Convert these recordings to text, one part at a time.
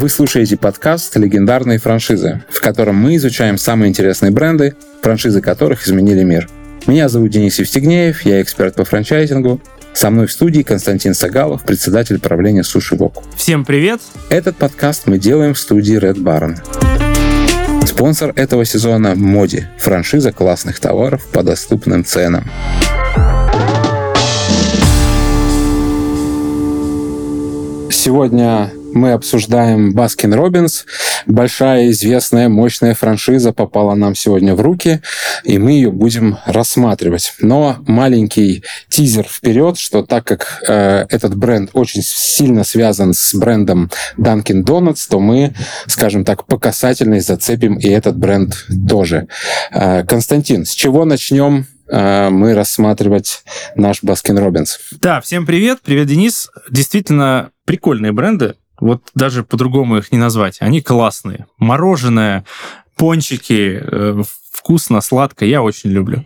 Вы слушаете подкаст «Легендарные франшизы», в котором мы изучаем самые интересные бренды, франшизы которых изменили мир. Меня зовут Денис Евстигнеев, я эксперт по франчайзингу. Со мной в студии Константин Сагалов, председатель правления Суши Вок. Всем привет! Этот подкаст мы делаем в студии Red Baron. Спонсор этого сезона – Моди, франшиза классных товаров по доступным ценам. Сегодня мы обсуждаем Baskin Robbins. Большая, известная, мощная франшиза попала нам сегодня в руки, и мы ее будем рассматривать. Но маленький тизер вперед, что так как э, этот бренд очень сильно связан с брендом Dunkin' Donuts, то мы, скажем так, по касательной зацепим и этот бренд тоже. Э, Константин, с чего начнем э, мы рассматривать наш Baskin Robbins. Да, всем привет, привет, Денис. Действительно прикольные бренды, вот даже по-другому их не назвать. Они классные. Мороженое, пончики, э, вкусно, сладко, я очень люблю.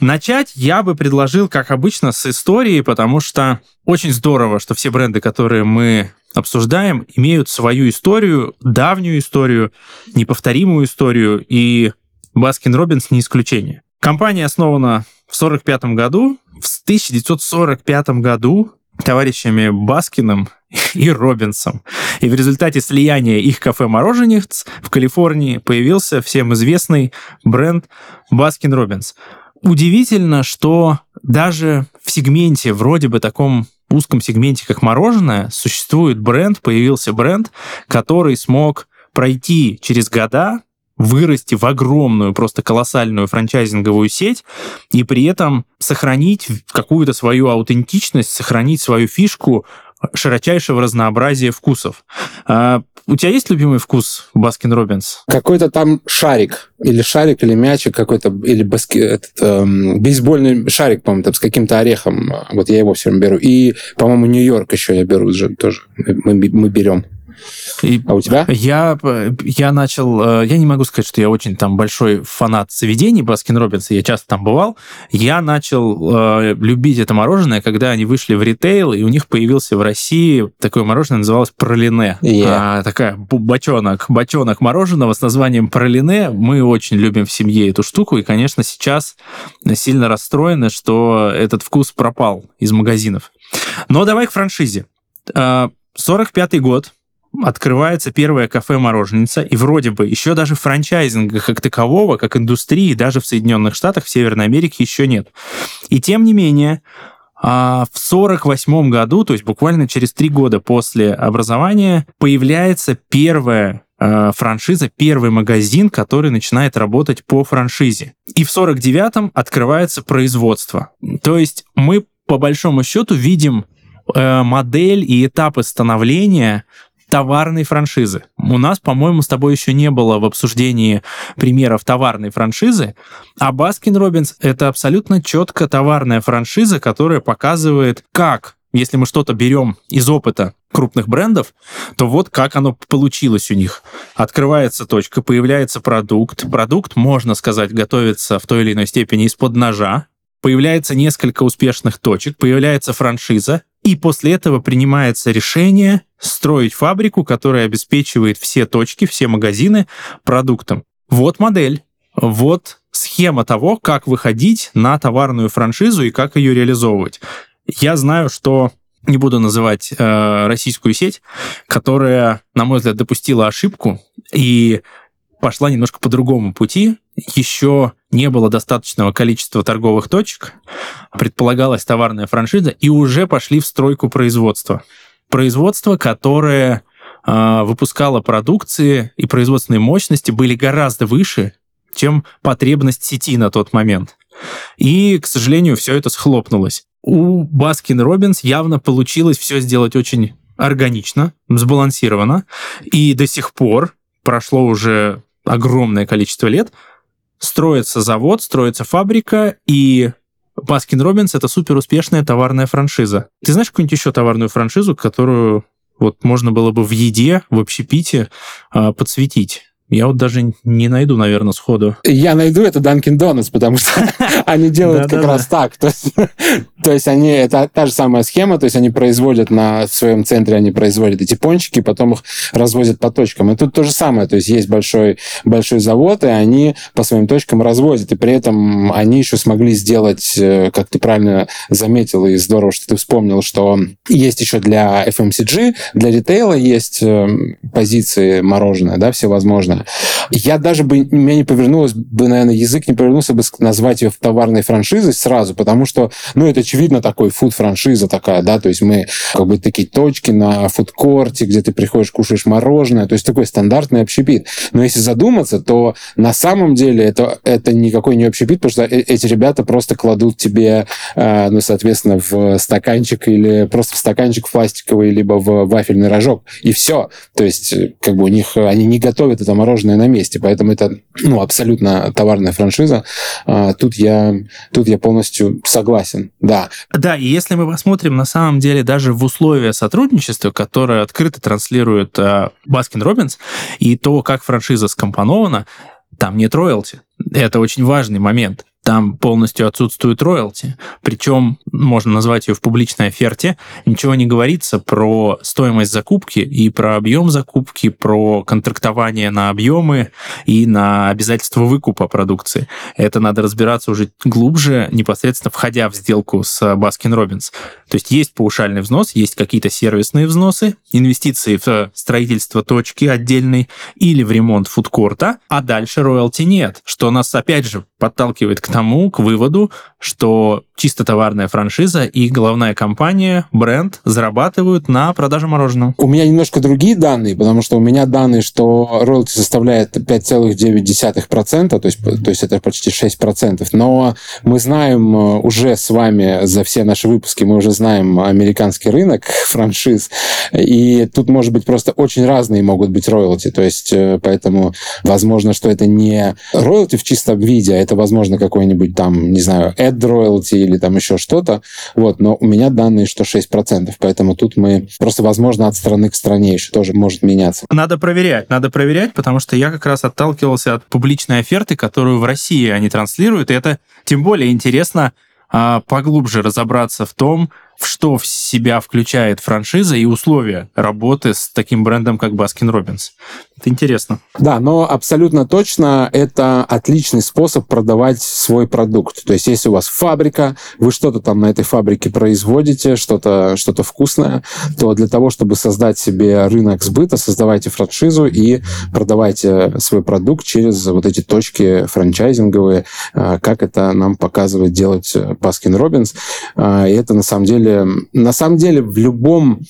Начать я бы предложил, как обычно, с истории, потому что очень здорово, что все бренды, которые мы обсуждаем, имеют свою историю, давнюю историю, неповторимую историю, и Баскин Робинс не исключение. Компания основана в 1945 году. В 1945 году товарищами Баскиным и Робинсом. И в результате слияния их кафе-мороженых в Калифорнии появился всем известный бренд Баскин Робинс. Удивительно, что даже в сегменте, вроде бы таком узком сегменте, как мороженое, существует бренд, появился бренд, который смог пройти через года, вырасти в огромную, просто колоссальную франчайзинговую сеть и при этом сохранить какую-то свою аутентичность, сохранить свою фишку широчайшего разнообразия вкусов. А у тебя есть любимый вкус Баскин Робинс? Какой-то там шарик. Или шарик, или мячик какой-то, или баски, этот, эм, бейсбольный шарик, по-моему, там, с каким-то орехом. Вот я его все время беру. И, по-моему, Нью-Йорк еще я беру тоже. Мы, мы берем. И а у тебя? Я, я начал... Э, я не могу сказать, что я очень там большой фанат заведений Баскин Робинса, я часто там бывал. Я начал э, любить это мороженое, когда они вышли в ритейл, и у них появился в России такое мороженое, называлось пралине. Yeah. А, такая бочонок, бочонок мороженого с названием пралине. Мы очень любим в семье эту штуку, и, конечно, сейчас сильно расстроены, что этот вкус пропал из магазинов. Но давай к франшизе. 45-й э, год, открывается первое кафе-мороженица, и вроде бы еще даже франчайзинга как такового, как индустрии, даже в Соединенных Штатах, в Северной Америке еще нет. И тем не менее, а, в 1948 году, то есть буквально через три года после образования, появляется первая а, франшиза, первый магазин, который начинает работать по франшизе. И в 49-м открывается производство. То есть мы по большому счету видим э, модель и этапы становления товарной франшизы. У нас, по-моему, с тобой еще не было в обсуждении примеров товарной франшизы, а Баскин Робинс — это абсолютно четко товарная франшиза, которая показывает, как если мы что-то берем из опыта крупных брендов, то вот как оно получилось у них. Открывается точка, появляется продукт. Продукт, можно сказать, готовится в той или иной степени из-под ножа. Появляется несколько успешных точек, появляется франшиза, и после этого принимается решение строить фабрику, которая обеспечивает все точки, все магазины продуктом. Вот модель, вот схема того, как выходить на товарную франшизу и как ее реализовывать. Я знаю, что не буду называть э, российскую сеть, которая, на мой взгляд, допустила ошибку и пошла немножко по другому пути. Еще не было достаточного количества торговых точек, предполагалась товарная франшиза, и уже пошли в стройку производства. Производство, которое э, выпускало продукции и производственные мощности были гораздо выше, чем потребность сети на тот момент. И, к сожалению, все это схлопнулось. У Баскин Робинс явно получилось все сделать очень органично, сбалансированно, и до сих пор прошло уже огромное количество лет, строится завод, строится фабрика, и Баскин Робинс — это супер успешная товарная франшиза. Ты знаешь какую-нибудь еще товарную франшизу, которую вот можно было бы в еде, в общепите э, подсветить? Я вот даже не найду, наверное, сходу. Я найду это Dunkin' Donuts, потому что они делают как раз так. То есть они, это та же самая схема, то есть они производят на своем центре, они производят эти пончики, потом их развозят по точкам. И тут то же самое, то есть есть большой, большой завод, и они по своим точкам развозят, и при этом они еще смогли сделать, э, как ты правильно заметил, и здорово, что ты вспомнил, что есть еще для FMCG, для ритейла есть э, позиции мороженое, да, Я даже бы, меня не повернулось бы, наверное, язык не повернулся бы назвать ее товарной франшизой сразу, потому что, ну, это очевидно такой фуд-франшиза такая, да, то есть мы как бы такие точки на фудкорте, где ты приходишь, кушаешь мороженое, то есть такой стандартный общепит. Но если задуматься, то на самом деле это, это никакой не общепит, потому что э, эти ребята просто кладут тебе, э, ну, соответственно, в стаканчик или просто в стаканчик пластиковый, либо в вафельный рожок, и все. То есть э, как бы у них, они не готовят это мороженое на месте, поэтому это, ну, абсолютно товарная франшиза. Тут я, тут я полностью согласен, да. Да, и если мы посмотрим на самом деле даже в условия сотрудничества, которое открыто транслирует Баскин Робинс, и то, как франшиза скомпонована, там нет роялти. Это очень важный момент там полностью отсутствует роялти. Причем можно назвать ее в публичной оферте. Ничего не говорится про стоимость закупки и про объем закупки, про контрактование на объемы и на обязательство выкупа продукции. Это надо разбираться уже глубже, непосредственно входя в сделку с Baskin Robbins. То есть есть паушальный взнос, есть какие-то сервисные взносы, инвестиции в строительство точки отдельной или в ремонт фудкорта, а дальше роялти нет, что нас опять же подталкивает к тому, к выводу, что чисто товарная франшиза и головная компания, бренд зарабатывают на продаже мороженого. У меня немножко другие данные, потому что у меня данные, что роялти составляет 5,9%, то есть, то есть это почти 6%. Но мы знаем э, уже с вами за все наши выпуски, мы уже знаем американский рынок франшиз, и тут, может быть, просто очень разные могут быть роялти. То есть, э, поэтому возможно, что это не роялти в чистом виде, а это, возможно, какой-нибудь там, не знаю, ad royalty или там еще что-то. Вот, но у меня данные, что 6%, поэтому тут мы просто, возможно, от страны к стране еще тоже может меняться. Надо проверять, надо проверять, потому что я как раз отталкивался от публичной оферты, которую в России они транслируют, и это тем более интересно а, поглубже разобраться в том, что в себя включает франшиза и условия работы с таким брендом, как Baskin Robbins. Это интересно. Да, но абсолютно точно это отличный способ продавать свой продукт. То есть, если у вас фабрика, вы что-то там на этой фабрике производите, что-то что вкусное, то для того, чтобы создать себе рынок сбыта, создавайте франшизу и продавайте свой продукт через вот эти точки франчайзинговые, а, как это нам показывает делать Baskin Robbins. А, и это на самом деле деле, на самом деле в любом,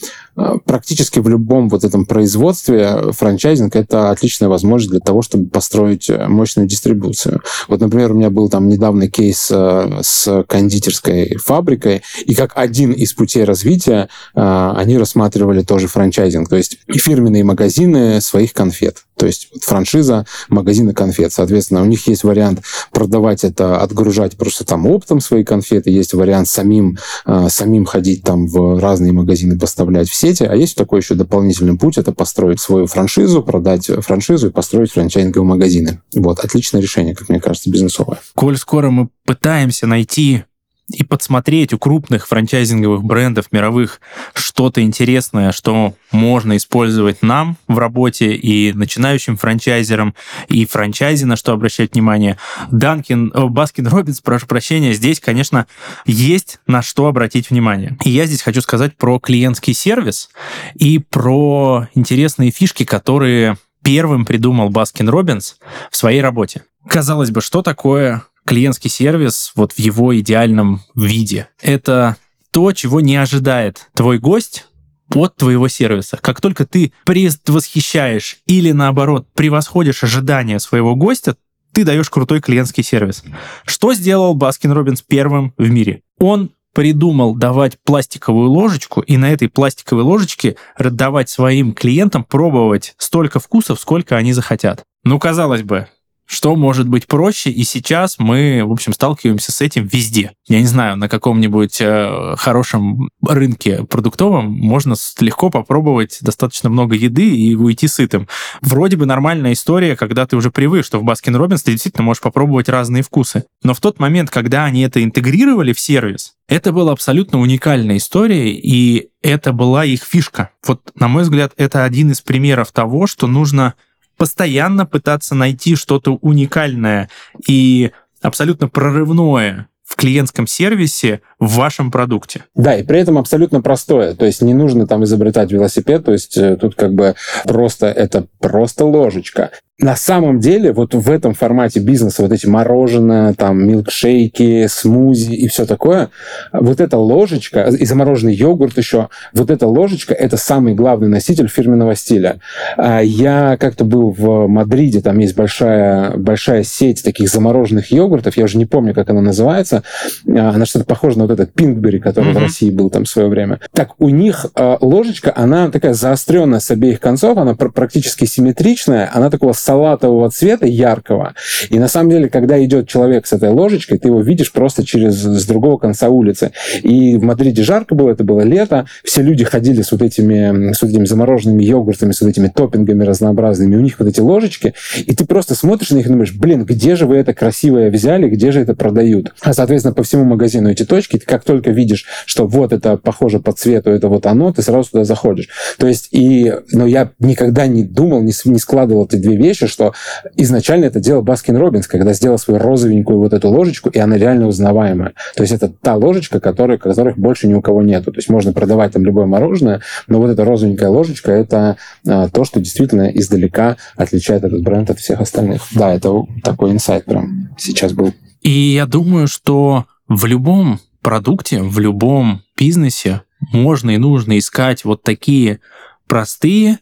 практически в любом вот этом производстве франчайзинг это отличная возможность для того, чтобы построить э, мощную дистрибуцию. Вот, например, у меня был там недавний кейс э, с кондитерской фабрикой, и как один из путей развития они рассматривали тоже франчайзинг, то есть и фирменные магазины своих конфет. То есть франшиза магазина конфет. Соответственно, у них есть вариант продавать это, отгружать просто там оптом свои конфеты, есть вариант самим, э, самим ходить там в разные магазины, поставлять в сети, а есть такой еще дополнительный путь, это построить свою франшизу, продать франшизу и построить франчайзинговые магазины. Вот, отличное решение, как мне кажется, бизнесовое. Коль скоро мы пытаемся найти и подсмотреть у крупных франчайзинговых брендов мировых что-то интересное, что можно использовать нам в работе и начинающим франчайзерам, и франчайзи на что обращать внимание. Данкин, Баскин Робинс, прошу прощения, здесь, конечно, есть на что обратить внимание. И я здесь хочу сказать про клиентский сервис и про интересные фишки, которые первым придумал Баскин Робинс в своей работе. Казалось бы, что такое клиентский сервис вот в его идеальном виде. Это то, чего не ожидает твой гость от твоего сервиса. Как только ты предвосхищаешь или наоборот превосходишь ожидания своего гостя, ты даешь крутой клиентский сервис. Что сделал Баскин Робинс первым в мире? Он придумал давать пластиковую ложечку и на этой пластиковой ложечке давать своим клиентам пробовать столько вкусов, сколько они захотят. Ну, казалось бы, Что может быть проще? И сейчас мы, в общем, сталкиваемся с этим везде. Я не знаю, на каком-нибудь э, хорошем рынке продуктовом можно легко попробовать достаточно много еды и уйти сытым. Вроде бы нормальная история, когда ты уже привык, что в Баскин Робинс ты действительно можешь попробовать разные вкусы. Но в тот момент, когда они это интегрировали в сервис, это была абсолютно уникальная история, и это была их фишка. Вот, на мой взгляд, это один из примеров того, что нужно постоянно пытаться найти что-то уникальное и абсолютно прорывное в клиентском сервисе в вашем продукте. Да, и при этом абсолютно простое. То есть не нужно там изобретать велосипед. То есть э, тут как бы просто это просто ложечка на самом деле вот в этом формате бизнеса вот эти мороженое, там милкшейки, смузи и все такое, вот эта ложечка и замороженный йогурт еще, вот эта ложечка это самый главный носитель фирменного стиля. А я как-то был в Мадриде, там есть большая большая сеть таких замороженных йогуртов, я уже не помню, как она называется, а, она что-то похожа на вот этот Пинкбери, который mm-hmm. в России был там в свое время. Так у них а, ложечка, она такая заостренная с обеих концов, она практически симметричная, она такого салатового цвета, яркого. И на самом деле, когда идет человек с этой ложечкой, ты его видишь просто через с другого конца улицы. И в Мадриде жарко было, это было лето, все люди ходили с вот этими, с вот этими замороженными йогуртами, с вот этими топпингами разнообразными, у них вот эти ложечки, и ты просто смотришь на них и думаешь, блин, где же вы это красивое взяли, где же это продают? А, соответственно, по всему магазину эти точки, ты как только видишь, что вот это похоже по цвету, это вот оно, ты сразу туда заходишь. То есть, и, но я никогда не думал, не, не складывал эти две вещи, вещи, что изначально это делал Баскин Робинс, когда сделал свою розовенькую вот эту ложечку, и она реально узнаваемая. То есть это та ложечка, которой, которых больше ни у кого нету. То есть можно продавать там любое мороженое, но вот эта розовенькая ложечка это а, то, что действительно издалека отличает этот бренд от всех остальных. Да, это такой инсайт прям сейчас был. И я думаю, что в любом продукте, в любом бизнесе можно и нужно искать вот такие простые,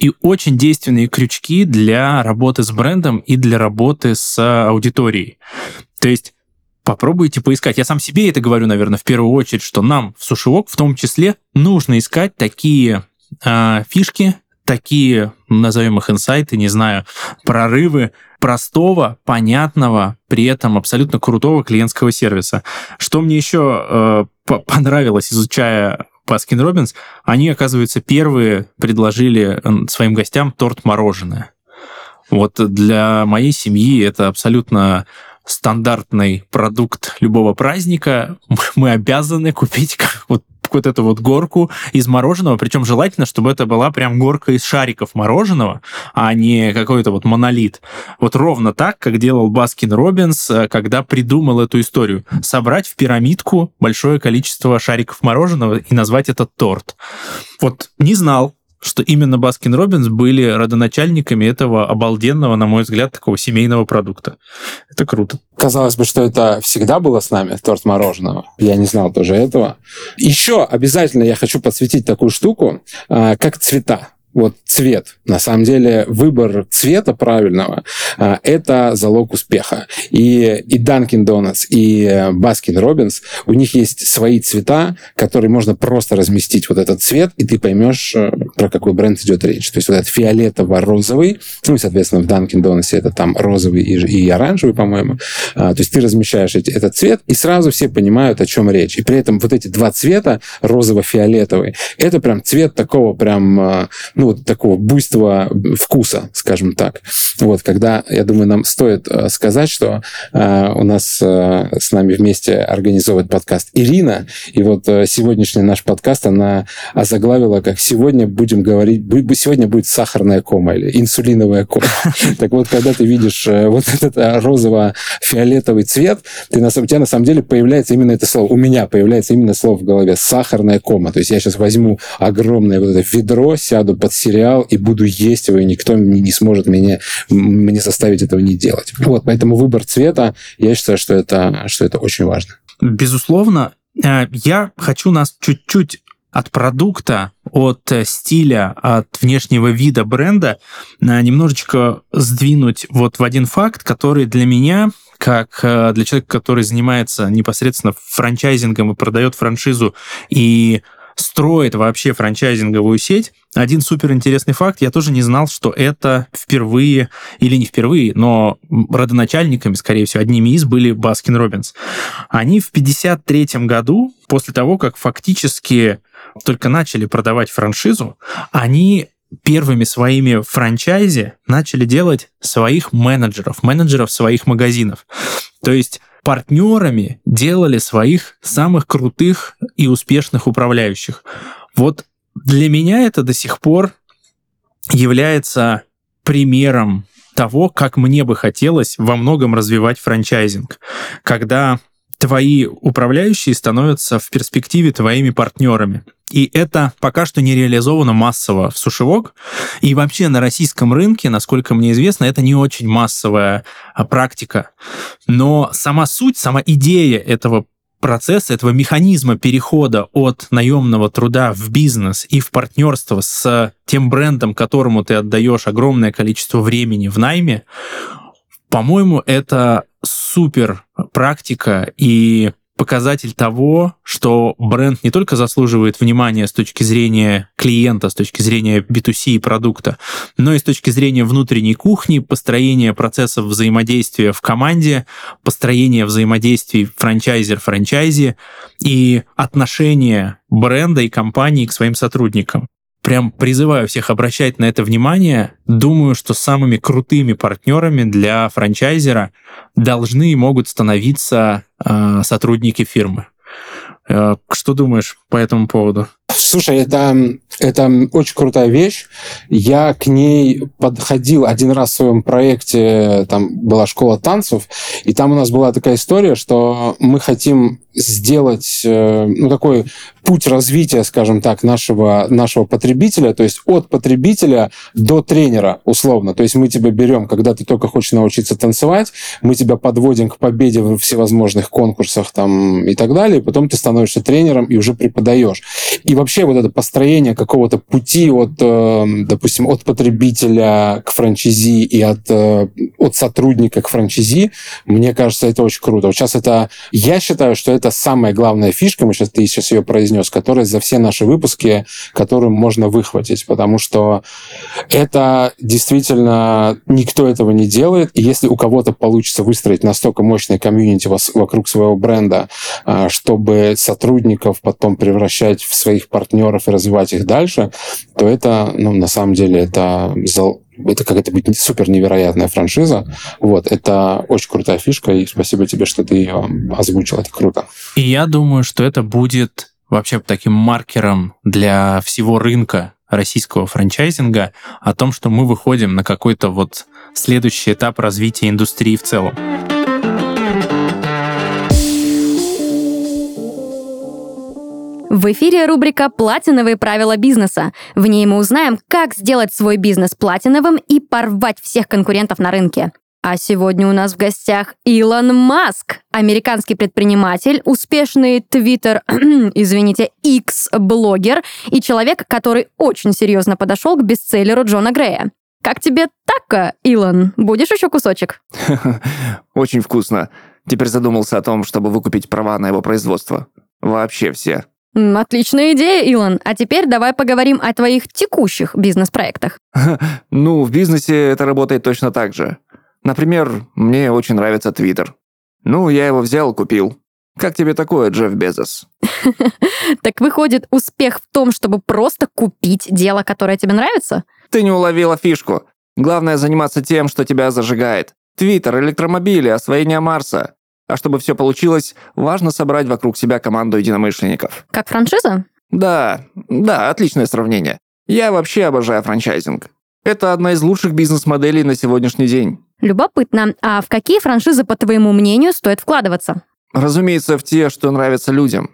и очень действенные крючки для работы с брендом и для работы с аудиторией. То есть попробуйте поискать. Я сам себе это говорю, наверное, в первую очередь, что нам в сушевок в том числе нужно искать такие э, фишки, такие, назовем их инсайты, не знаю, прорывы простого, понятного, при этом абсолютно крутого клиентского сервиса. Что мне еще э, понравилось, изучая Баскин Робинс, они, оказывается, первые предложили своим гостям торт-мороженое. Вот для моей семьи это абсолютно стандартный продукт любого праздника. Мы обязаны купить вот вот эту вот горку из мороженого, причем желательно, чтобы это была прям горка из шариков мороженого, а не какой-то вот монолит. Вот ровно так, как делал Baskin Robbins, э, когда придумал эту историю. Собрать в пирамидку большое количество шариков мороженого и назвать это торт. Вот не знал, что именно Baskin Robbins были родоначальниками этого обалденного, на мой взгляд, такого семейного продукта. Это круто. Казалось бы, что это всегда было с нами, торт мороженого. Я не знал тоже этого. Еще обязательно я хочу подсветить такую штуку, а, как цвета вот цвет. На самом деле выбор цвета правильного а, это залог успеха. И, и Dunkin' Donuts, и Baskin Robbins, у них есть свои цвета, которые можно просто разместить вот этот цвет, и ты поймешь, э, про какой бренд идет речь. То есть вот этот фиолетово-розовый, ну и, соответственно, в Dunkin' Donuts это там розовый и, и оранжевый, по-моему. А, то есть ты размещаешь этот цвет, и сразу все понимают, о чем речь. И при этом вот эти два цвета, розово-фиолетовый, это прям цвет такого прям а, ну, вот такого буйства вкуса, скажем так. Вот, когда, я думаю, нам стоит э, сказать, что э, у нас э, с нами вместе организовывает подкаст Ирина, и вот э, сегодняшний наш подкаст она озаглавила как «Сегодня будем говорить, сегодня будет сахарная кома» или «инсулиновая кома». Так вот, когда ты видишь э, вот этот э, розово-фиолетовый цвет, ты, у тебя на самом деле появляется именно это слово, у меня появляется именно слово в голове «сахарная кома». То есть я сейчас возьму огромное вот это ведро, сяду под сериал и буду есть его, и никто не сможет меня, мне заставить этого не делать. Вот, поэтому выбор цвета, я считаю, что это, что это очень важно. Безусловно. Э, я хочу нас чуть-чуть от продукта, от э, стиля, от внешнего вида бренда э, немножечко сдвинуть вот в один факт, который для меня как для человека, который занимается непосредственно франчайзингом и продает франшизу и строит вообще франчайзинговую сеть. Один супер интересный факт, я тоже не знал, что это впервые, или не впервые, но родоначальниками, скорее всего, одними из были Baskin Robbins. Они в 53 году, после того, как фактически только начали продавать франшизу, они первыми своими франчайзи начали делать своих менеджеров, менеджеров своих магазинов. То есть партнерами делали своих самых крутых и успешных управляющих. Вот для меня это до сих пор является примером того, как мне бы хотелось во многом развивать франчайзинг. Когда твои управляющие становятся в перспективе твоими партнерами. И это пока что не реализовано массово в сушевок. И вообще на российском рынке, насколько мне известно, это не очень массовая а, практика. Но сама суть, сама идея этого процесса, этого механизма перехода от наемного труда в бизнес и в партнерство с тем брендом, которому ты отдаешь огромное количество времени в найме, по-моему, это супер практика и показатель того, что бренд не только заслуживает внимания с точки зрения клиента, с точки зрения B2C продукта, но и с точки зрения внутренней кухни, построения процессов взаимодействия в команде, построения взаимодействий франчайзер-франчайзи и отношения бренда и компании к своим сотрудникам прям призываю всех обращать на это внимание. Думаю, что самыми крутыми партнерами для франчайзера должны и могут становиться э, сотрудники фирмы. Э, что думаешь по этому поводу? Слушай, это, это очень крутая вещь. Я к ней подходил один раз в своем проекте, там была школа танцев, и там у нас была такая история, что мы хотим сделать э, ну, такой путь развития, скажем так, нашего, нашего потребителя, то есть от потребителя до тренера, условно. То есть мы тебя берем, когда ты только хочешь научиться танцевать, мы тебя подводим к победе в всевозможных конкурсах там, и так далее, и потом ты становишься тренером и уже преподаешь. И вообще вот это построение какого-то пути от, э, допустим, от потребителя к франчизи и от, э, от сотрудника к франчизи, мне кажется, это очень круто. Вот сейчас это, я считаю, что это самая главная фишка, мы сейчас, ты сейчас ее произнес, которая за все наши выпуски, которую можно выхватить, потому что это действительно никто этого не делает, и если у кого-то получится выстроить настолько мощный комьюнити вокруг своего бренда, э, чтобы сотрудников потом превращать в своих партнеров и развивать их дальше, то это, ну, на самом деле, это это какая-то будет супер невероятная франшиза. Вот, это очень крутая фишка, и спасибо тебе, что ты ее озвучил, это круто. И я думаю, что это будет вообще таким маркером для всего рынка российского франчайзинга о том, что мы выходим на какой-то вот следующий этап развития индустрии в целом. В эфире рубрика «Платиновые правила бизнеса». В ней мы узнаем, как сделать свой бизнес платиновым и порвать всех конкурентов на рынке. А сегодня у нас в гостях Илон Маск, американский предприниматель, успешный твиттер, извините, X-блогер и человек, который очень серьезно подошел к бестселлеру Джона Грея. Как тебе так, Илон? Будешь еще кусочек? Очень вкусно. Теперь задумался о том, чтобы выкупить права на его производство. Вообще все. Отличная идея, Илон. А теперь давай поговорим о твоих текущих бизнес-проектах. Ну, в бизнесе это работает точно так же. Например, мне очень нравится Твиттер. Ну, я его взял, купил. Как тебе такое, Джефф Безос? Так выходит, успех в том, чтобы просто купить дело, которое тебе нравится? Ты не уловила фишку. Главное заниматься тем, что тебя зажигает. Твиттер, электромобили, освоение Марса. А чтобы все получилось, важно собрать вокруг себя команду единомышленников. Как франшиза? Да, да, отличное сравнение. Я вообще обожаю франчайзинг. Это одна из лучших бизнес-моделей на сегодняшний день. Любопытно. А в какие франшизы, по твоему мнению, стоит вкладываться? Разумеется, в те, что нравятся людям.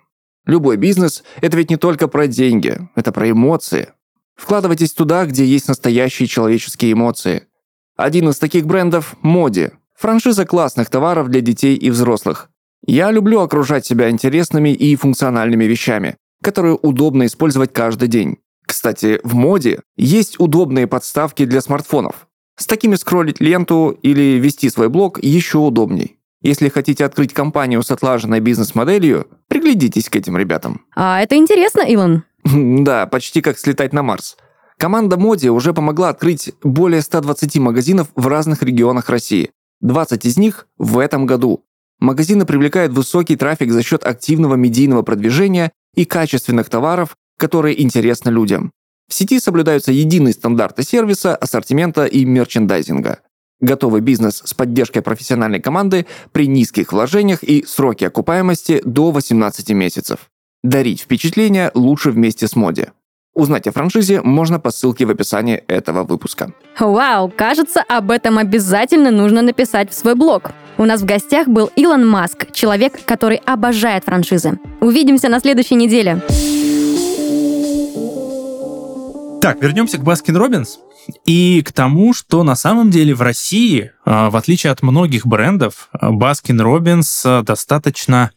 Любой бизнес – это ведь не только про деньги, это про эмоции. Вкладывайтесь туда, где есть настоящие человеческие эмоции. Один из таких брендов – Моди – Франшиза классных товаров для детей и взрослых. Я люблю окружать себя интересными и функциональными вещами, которые удобно использовать каждый день. Кстати, в моде есть удобные подставки для смартфонов. С такими скроллить ленту или вести свой блог еще удобней. Если хотите открыть компанию с отлаженной бизнес-моделью, приглядитесь к этим ребятам. А это интересно, Илон. Да, почти как слетать на Марс. Команда Моди уже помогла открыть более 120 магазинов в разных регионах России. 20 из них в этом году. Магазины привлекают высокий трафик за счет активного медийного продвижения и качественных товаров, которые интересны людям. В сети соблюдаются единые стандарты сервиса, ассортимента и мерчендайзинга. Готовый бизнес с поддержкой профессиональной команды при низких вложениях и сроке окупаемости до 18 месяцев. Дарить впечатление лучше вместе с MODI. Узнать о франшизе можно по ссылке в описании этого выпуска. Вау, кажется, об этом обязательно нужно написать в свой блог. У нас в гостях был Илон Маск, человек, который обожает франшизы. Увидимся на следующей неделе. Так, вернемся к Baskin Robbins и к тому, что на самом деле в России, а, в отличие от многих брендов, Baskin Robbins а, достаточно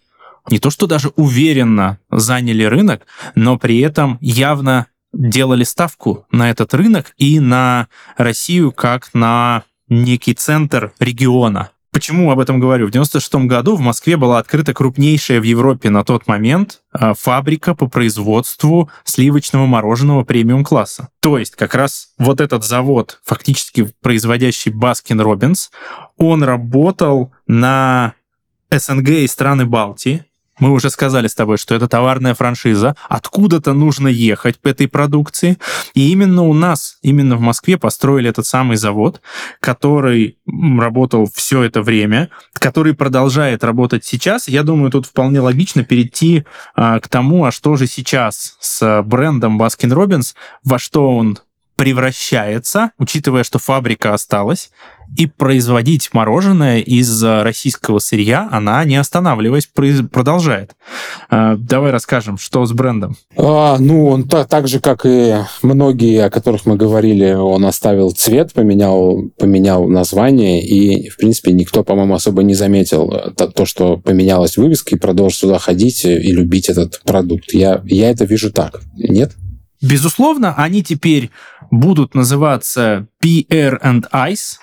не то что даже уверенно заняли рынок, но при этом явно делали ставку на этот рынок и на Россию как на некий центр региона. Почему об этом говорю? В 96 году в Москве была открыта крупнейшая в Европе на тот момент а, фабрика по производству сливочного мороженого премиум-класса. То есть как раз вот этот завод, фактически производящий Baskin Robbins, он работал на СНГ и страны Балтии, мы уже сказали с тобой, что это товарная франшиза. Откуда-то нужно ехать по этой продукции. И именно у нас, именно в Москве построили этот самый завод, который работал все это время, который продолжает работать сейчас. Я думаю, тут вполне логично перейти а, к тому, а что же сейчас с брендом Baskin Robbins, во что он превращается, учитывая, что фабрика осталась, и производить мороженое из российского сырья она, не останавливаясь, продолжает. А, давай расскажем, что с брендом. А, ну, он так, так же, как и многие, о которых мы говорили, он оставил цвет, поменял, поменял название, и, в принципе, никто, по-моему, особо не заметил то, то, что поменялась вывеска, и продолжит сюда ходить и любить этот продукт. Я, я это вижу так. Нет? Безусловно, они теперь будут называться PR and Ice,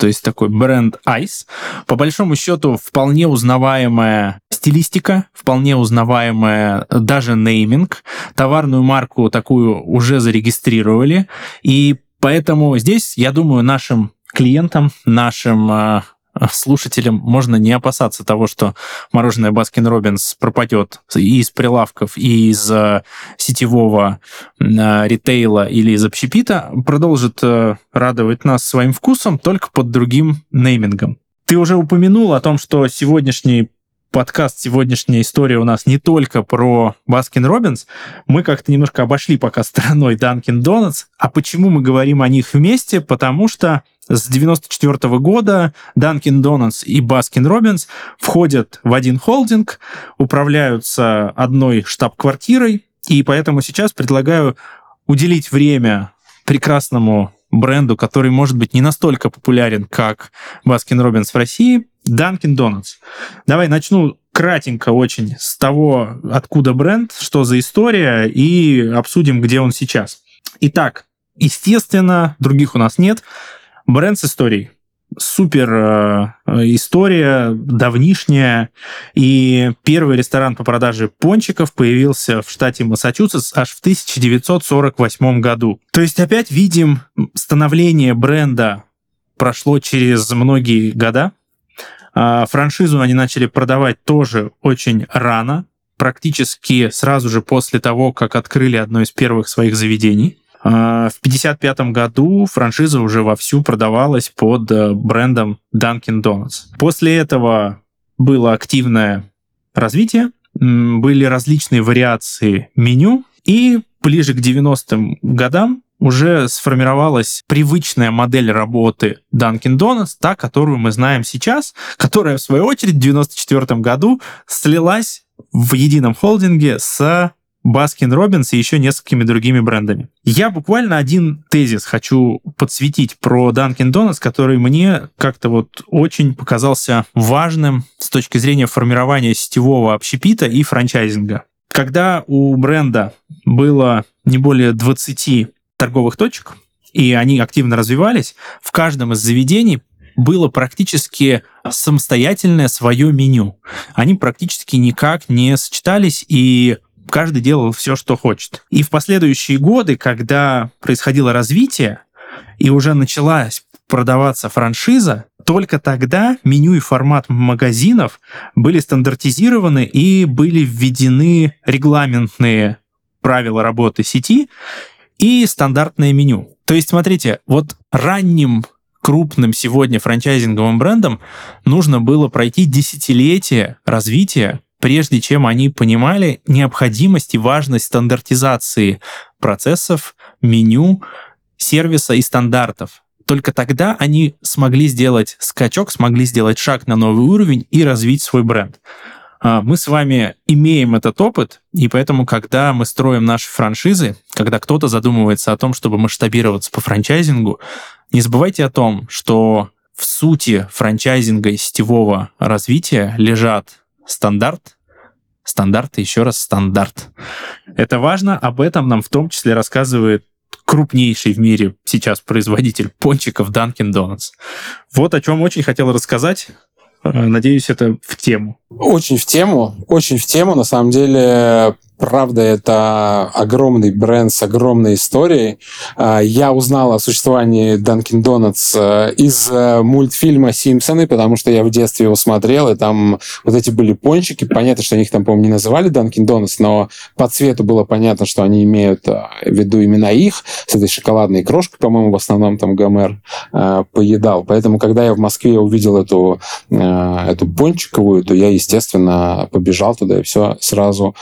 то есть такой бренд Ice. По большому счету, вполне узнаваемая стилистика, вполне узнаваемая даже нейминг. Товарную марку такую уже зарегистрировали. И поэтому здесь, я думаю, нашим клиентам, нашим а, слушателям можно не опасаться того, что мороженое Baskin Robbins пропадет и из прилавков, и из э, сетевого э, ритейла или из общепита, продолжит э, радовать нас своим вкусом, только под другим неймингом. Ты уже упомянул о том, что сегодняшний подкаст, сегодняшняя история у нас не только про Baskin Robbins. Мы как-то немножко обошли пока стороной Dunkin' Donuts. А почему мы говорим о них вместе? Потому что с 94 года Dunkin' Donuts и Baskin Robbins входят в один холдинг, управляются одной штаб-квартирой, и поэтому сейчас предлагаю уделить время прекрасному бренду, который может быть не настолько популярен, как Baskin Robbins в России, Dunkin' Donuts. Давай начну кратенько очень с того, откуда бренд, что за история, и обсудим, где он сейчас. Итак, естественно, других у нас нет. Бренд с историей. Супер э, история, давнишняя. И первый ресторан по продаже пончиков появился в штате Массачусетс аж в 1948 году. То есть опять видим становление бренда прошло через многие года. А франшизу они начали продавать тоже очень рано, практически сразу же после того, как открыли одно из первых своих заведений. А, в 1955 году франшиза уже вовсю продавалась под э, брендом Dunkin' Donuts. После этого было активное развитие, были различные вариации меню, и ближе к 90-м годам уже сформировалась привычная модель работы Dunkin' Donuts, та, которую мы знаем сейчас, которая, в свою очередь, в 1994 году слилась в едином холдинге с Baskin Robbins и еще несколькими другими брендами. Я буквально один тезис хочу подсветить про Dunkin' Donuts, который мне как-то вот очень показался важным с точки зрения формирования сетевого общепита и франчайзинга. Когда у бренда было не более 20 торговых точек, и они активно развивались, в каждом из заведений было практически самостоятельное свое меню. Они практически никак не сочетались, и каждый делал все, что хочет. И в последующие годы, когда происходило развитие, и уже началась продаваться франшиза, только тогда меню и формат магазинов были стандартизированы и были введены регламентные правила работы сети и стандартное меню. То есть, смотрите, вот ранним крупным сегодня франчайзинговым брендам нужно было пройти десятилетие развития, прежде чем они понимали необходимость и важность стандартизации процессов, меню, сервиса и стандартов. Только тогда они смогли сделать скачок, смогли сделать шаг на новый уровень и развить свой бренд. А, мы с вами имеем этот опыт, и поэтому, когда мы строим наши франшизы, когда кто-то задумывается о том, чтобы масштабироваться по франчайзингу, не забывайте о том, что в сути франчайзинга и сетевого развития лежат стандарт, стандарт и еще раз стандарт. Это важно, об этом нам в том числе рассказывает крупнейший в мире сейчас производитель пончиков Dunkin' Donuts. Вот о чем очень хотел рассказать. Э, надеюсь, это в тему. Очень в тему, очень в тему. На самом деле, Правда, это огромный бренд с огромной историей. А, я узнал о существовании Dunkin' Donuts э, из э, мультфильма «Симпсоны», потому что я в детстве его смотрел, и там вот эти были пончики. Понятно, что они их там, по-моему, не называли Dunkin' Donuts, но по цвету было понятно, что они имеют э, в виду именно их, с этой шоколадной крошкой, по-моему, в основном там Гомер поедал. Поэтому, когда я в Москве увидел эту, эту пончиковую, то я, естественно, побежал туда и все сразу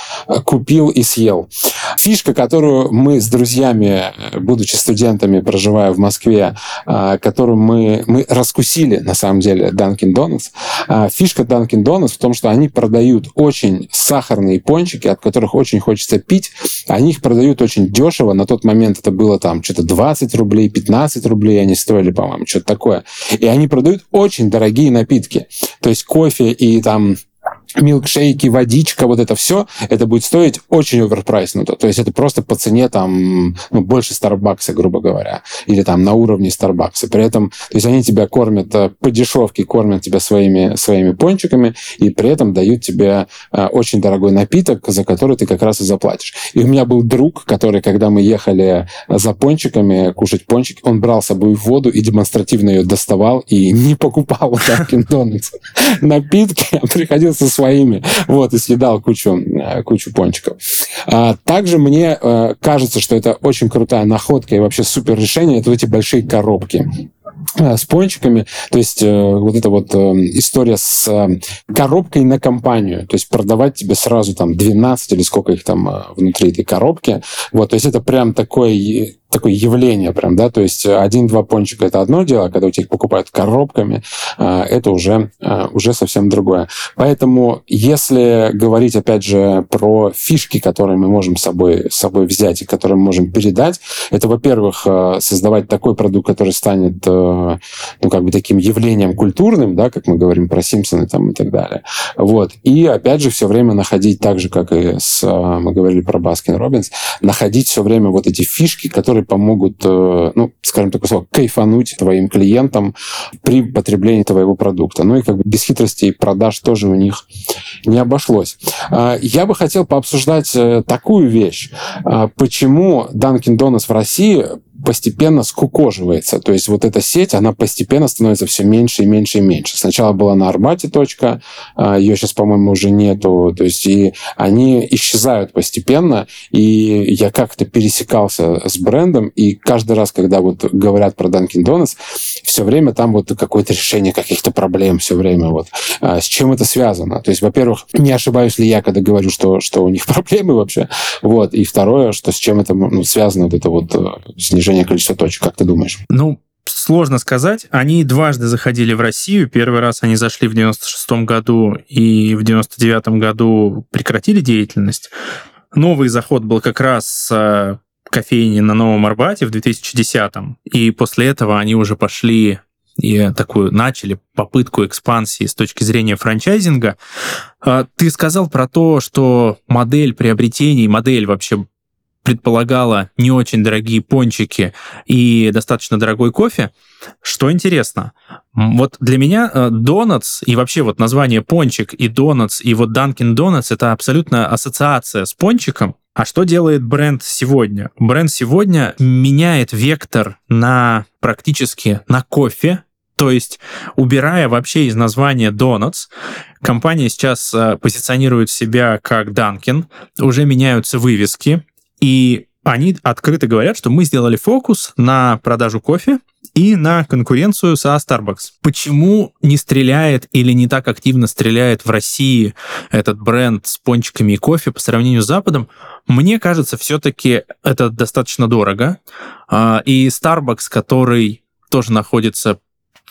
купил купил и съел. Фишка, которую мы с друзьями, будучи студентами, проживая в Москве, а, которую мы, мы раскусили, на самом деле, Dunkin' Donuts, а, фишка Dunkin' Donuts в том, что они продают очень сахарные пончики, от которых очень хочется пить. Они их продают очень дешево. На тот момент это было там что-то 20 рублей, 15 рублей они стоили, по-моему, что-то такое. И они продают очень дорогие напитки. То есть кофе и там милкшейки, водичка, вот это все, это будет стоить очень оверпрайснуто. То есть это просто по цене там ну, больше Старбакса, грубо говоря, или там на уровне Старбакса. При этом, то есть они тебя кормят э, по дешевке, кормят тебя своими, своими пончиками, и при этом дают тебе э, очень дорогой напиток, за который ты как раз и заплатишь. И у меня был друг, который, когда мы ехали за пончиками кушать пончики, он брал с собой воду и демонстративно ее доставал и не покупал Dunkin' Donuts напитки, а приходился с своими, вот, и съедал кучу, э, кучу пончиков. А, также мне э, кажется, что это очень крутая находка и вообще супер решение, это вот эти большие коробки э, с пончиками, то есть э, вот эта вот э, история с э, коробкой на компанию, то есть продавать тебе сразу там 12 или сколько их там э, внутри этой коробки, вот, то есть это прям такой такое явление прям, да, то есть один-два пончика это одно дело, а когда у тебя их покупают коробками, а, это уже, а, уже совсем другое. Поэтому, если говорить, опять же, про фишки, которые мы можем с собой, с собой взять и которые мы можем передать, это, во-первых, создавать такой продукт, который станет, ну, как бы таким явлением культурным, да, как мы говорим про Симпсоны там и так далее. Вот. И, опять же, все время находить так же, как и с, мы говорили про Baskin Robbins, находить все время вот эти фишки, которые которые помогут, э, ну, скажем так, слово, кайфануть твоим клиентам при потреблении твоего продукта. Ну и как бы без хитростей продаж тоже у них не обошлось. А, я бы хотел пообсуждать э, такую вещь. А, почему Dunkin' Donuts в России постепенно скукоживается. То есть вот эта сеть, она постепенно становится все меньше и меньше и меньше. Сначала была на Арбате точка, а, ее сейчас, по-моему, уже нету. То есть и они исчезают постепенно. И я как-то пересекался с брендом, и каждый раз, когда вот говорят про Dunkin' Donuts, все время там вот какое-то решение каких-то проблем все время. Вот. А с чем это связано? То есть, во-первых, не ошибаюсь ли я, когда говорю, что, что у них проблемы вообще. Вот. И второе, что с чем это ну, связано, вот это вот э, снижение снижение количества точек, как ты думаешь? Ну, сложно сказать. Они дважды заходили в Россию. Первый раз они зашли в 96 году и в 99 году прекратили деятельность. Новый заход был как раз с кофейни на Новом Арбате в 2010 И после этого они уже пошли и такую начали попытку экспансии с точки зрения франчайзинга. А, ты сказал про то, что модель приобретений, модель вообще предполагала не очень дорогие пончики и достаточно дорогой кофе. Что интересно, вот для меня донатс и вообще вот название пончик и донатс и вот Dunkin' Donuts это абсолютно ассоциация с пончиком, а что делает бренд сегодня? Бренд сегодня меняет вектор на практически на кофе, то есть, убирая вообще из названия Donuts, компания сейчас э, позиционирует себя как Dunkin', уже меняются вывески, и они открыто говорят, что мы сделали фокус на продажу кофе и на конкуренцию со Starbucks. Почему не стреляет или не так активно стреляет в России этот бренд с пончиками и кофе по сравнению с Западом? Мне кажется, все-таки это достаточно дорого. А, и Starbucks, который тоже находится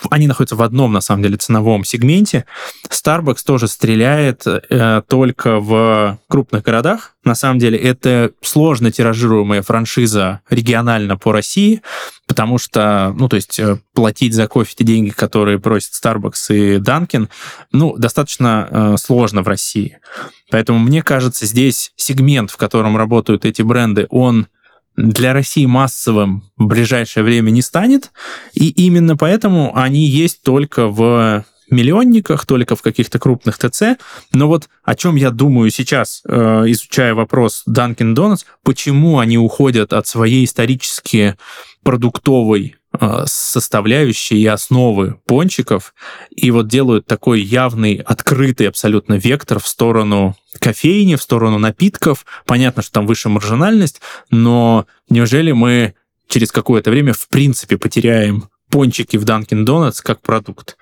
они находятся в одном, на самом деле, ценовом сегменте. Starbucks тоже стреляет э, только в крупных городах. На самом деле, это сложно тиражируемая франшиза регионально по России, потому что, ну, то есть э, платить за кофе те деньги, которые просят Starbucks и Dunkin', ну, достаточно э, сложно в России. Поэтому, мне кажется, здесь сегмент, в котором работают эти бренды, он для России массовым в ближайшее время не станет, и именно поэтому они есть только в миллионниках, только в каких-то крупных ТЦ. Но вот о чем я думаю сейчас, э, изучая вопрос Dunkin' Donuts, почему они уходят от своей исторически продуктовой составляющие и основы пончиков, и вот делают такой явный, открытый абсолютно вектор в сторону кофейни, в сторону напитков. Понятно, что там выше маржинальность, но неужели мы через какое-то время в принципе потеряем пончики в Dunkin' Donuts как продукт?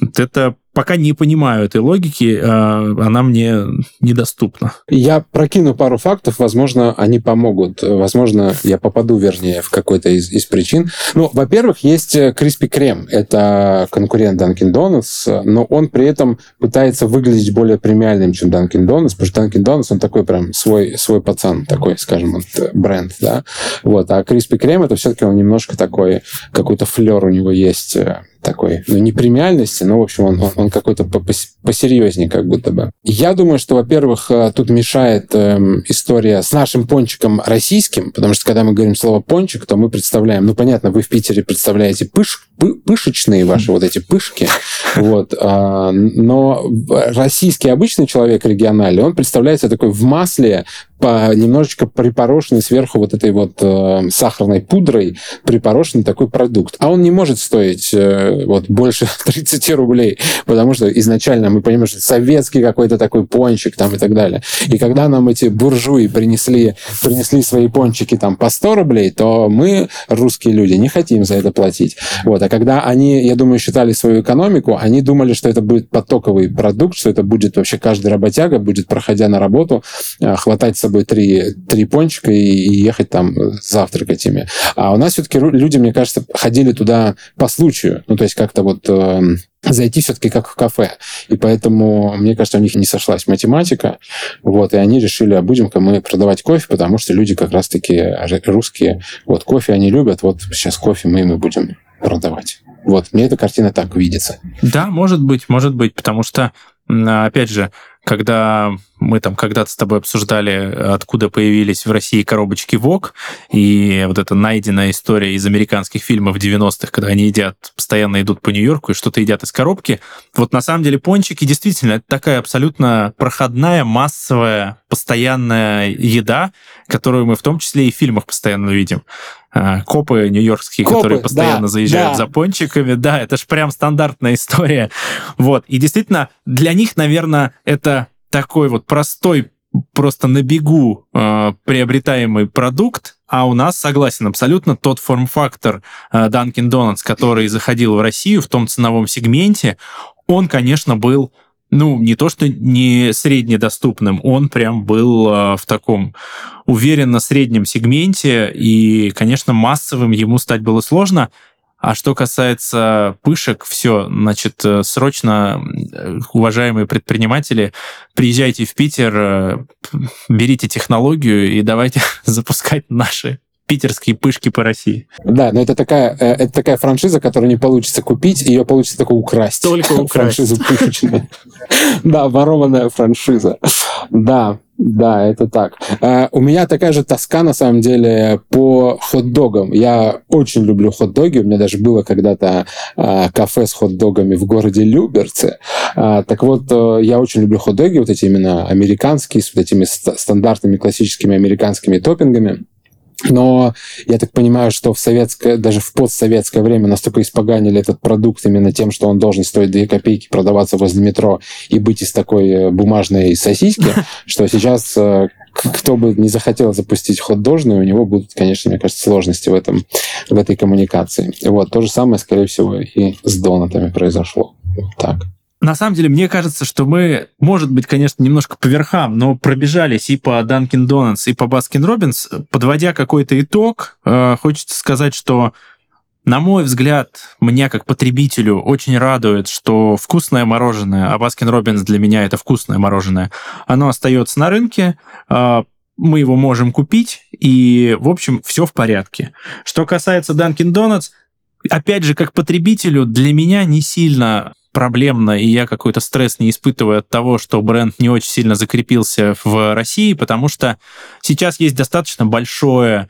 Вот это пока не понимаю этой логики, а, она мне недоступна. Я прокину пару фактов, возможно, они помогут. Возможно, я попаду, вернее, в какой-то из, из причин. Ну, во-первых, есть Криспи Крем. Это конкурент Dunkin' Donuts, но он при этом пытается выглядеть более премиальным, чем Dunkin' Donuts, потому что Dunkin' Donuts, он такой прям свой, свой пацан, такой, скажем, вот, бренд, да. Вот. А Криспи Крем, это все-таки он немножко такой, какой-то флер у него есть э, такой, ну, не премиальности, но, в общем, он, он, какой-то посерьезнее как будто бы. Я думаю, что, во-первых, э, тут мешает э, история с нашим пончиком российским, потому что, когда мы говорим слово пончик, то мы представляем, ну, понятно, вы в Питере представляете пыш, пы, пышечные ваши вот эти пышки, вот, э, но российский обычный человек региональный, он представляется такой в масле, по, немножечко припорошенный сверху вот этой вот э, сахарной пудрой, припорошенный такой продукт. А он не может стоить э, вот больше 30 рублей, потому что изначально мы понимаем, что советский какой-то такой пончик там и так далее. И когда нам эти буржуи принесли, принесли свои пончики там по 100 рублей, то мы, русские люди, не хотим за это платить. Вот. А когда они, я думаю, считали свою экономику, они думали, что это будет потоковый продукт, что это будет вообще каждый работяга будет, проходя на работу, э, хватать с собой три, три пончика и, и ехать там завтракать ими. А у нас все-таки люди, мне кажется, ходили туда по случаю. Ну, то есть как-то вот э, зайти все-таки как в кафе. И поэтому, мне кажется, у них не сошлась математика. Вот, и они решили, а будем-ка мы продавать кофе, потому что люди как раз-таки русские, вот, кофе они любят, вот сейчас кофе мы им и будем продавать. Вот, мне эта картина так видится. Да, может быть, может быть, потому что, опять же, когда мы там когда-то с тобой обсуждали, откуда появились в России коробочки ВОК, и вот эта найденная история из американских фильмов 90-х, когда они едят, постоянно идут по Нью-Йорку и что-то едят из коробки. Вот на самом деле пончики действительно это такая абсолютно проходная, массовая, постоянная еда, которую мы в том числе и в фильмах постоянно видим а, копы нью-йоркские, копы, которые постоянно да, заезжают да. за пончиками. Да, это же прям стандартная история. Вот. И действительно, для них, наверное, это такой вот простой, просто на бегу э, приобретаемый продукт, а у нас, согласен, абсолютно тот форм-фактор э, Dunkin' Donuts, который заходил в Россию в том ценовом сегменте, он, конечно, был ну, не то, что не среднедоступным, он прям был э, в таком уверенно среднем сегменте, и, конечно, массовым ему стать было сложно. А что касается пышек, все, значит, э, срочно, э, уважаемые предприниматели, приезжайте в Питер, берите технологию и давайте запускать наши питерские пышки по России. Да, но это такая, э, это такая франшиза, которую не получится купить, ее получится только украсть. Только украсть. Франшизу пышечную. Да, ворованная франшиза. Да, да, это так. Uh, у меня такая же тоска, на самом деле, по хот-догам. Я очень люблю хот-доги. У меня даже было когда-то uh, кафе с хот-догами в городе Люберце. Uh, так вот, э, я очень люблю хот-доги, вот эти именно американские, с вот этими стандартными классическими американскими топпингами. Но я так понимаю, что в советское, даже в постсоветское время настолько испоганили этот продукт именно тем, что он должен стоить 2 копейки, продаваться возле метро и быть из такой э, бумажной сосиски, что сейчас э, кто бы не захотел запустить хот-дожный, у него будут, конечно, мне кажется, сложности в, этом, в этой коммуникации. Вот, то же самое, скорее всего, и с донатами произошло. Вот так. На самом деле, мне кажется, что мы, может быть, конечно, немножко по верхам, но пробежались и по Dunkin' Donuts, и по Baskin Robbins. Подводя какой-то итог, э, хочется сказать, что на мой взгляд, меня как потребителю очень радует, что вкусное мороженое, а Baskin Robbins для меня это вкусное мороженое, оно остается на рынке, э, мы его можем купить, и, в общем, все в порядке. Что касается Dunkin' Donuts, опять же, как потребителю, для меня не сильно проблемно, и я какой-то стресс не испытываю от того, что бренд не очень сильно закрепился в России, потому что сейчас есть достаточно большое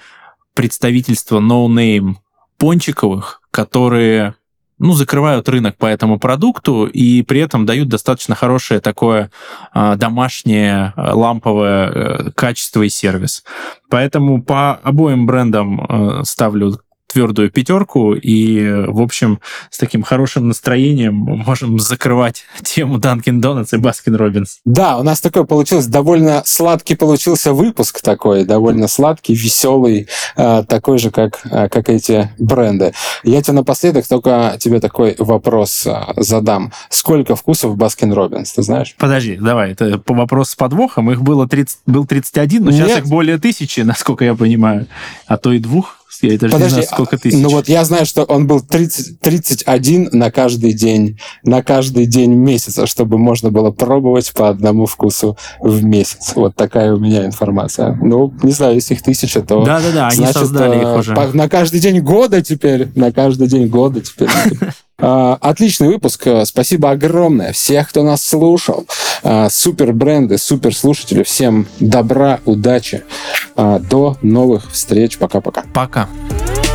представительство no-name пончиковых, которые ну, закрывают рынок по этому продукту и при этом дают достаточно хорошее такое а, домашнее а, ламповое а, качество и сервис. Поэтому по обоим брендам а, ставлю твердую пятерку, и, в общем, с таким хорошим настроением можем закрывать тему Dunkin' Donuts и Baskin Robbins. Да, у нас такой получился довольно сладкий получился выпуск такой, довольно сладкий, веселый, э, такой же, как, э, как эти бренды. Я тебе напоследок только тебе такой вопрос э, задам. Сколько вкусов Baskin Robbins, ты знаешь? Подожди, давай, это по вопрос с подвохом. Их было 30, был 31, но Нет. сейчас их более тысячи, насколько я понимаю, а то и двух. Я даже Подожди, не знаю, сколько тысяч. Ну вот я знаю, что он был 30, 31 на каждый день, на каждый день месяца, чтобы можно было пробовать по одному вкусу в месяц. Вот такая у меня информация. Ну, не знаю, если их тысяча, то... Да-да-да, они значит, создали их э, уже. на каждый день года теперь, на каждый день года теперь. А, отличный выпуск. Спасибо огромное всех, кто нас слушал. А, супер бренды, супер слушатели. Всем добра, удачи. А, до новых встреч. Пока-пока. Пока. -пока. Пока.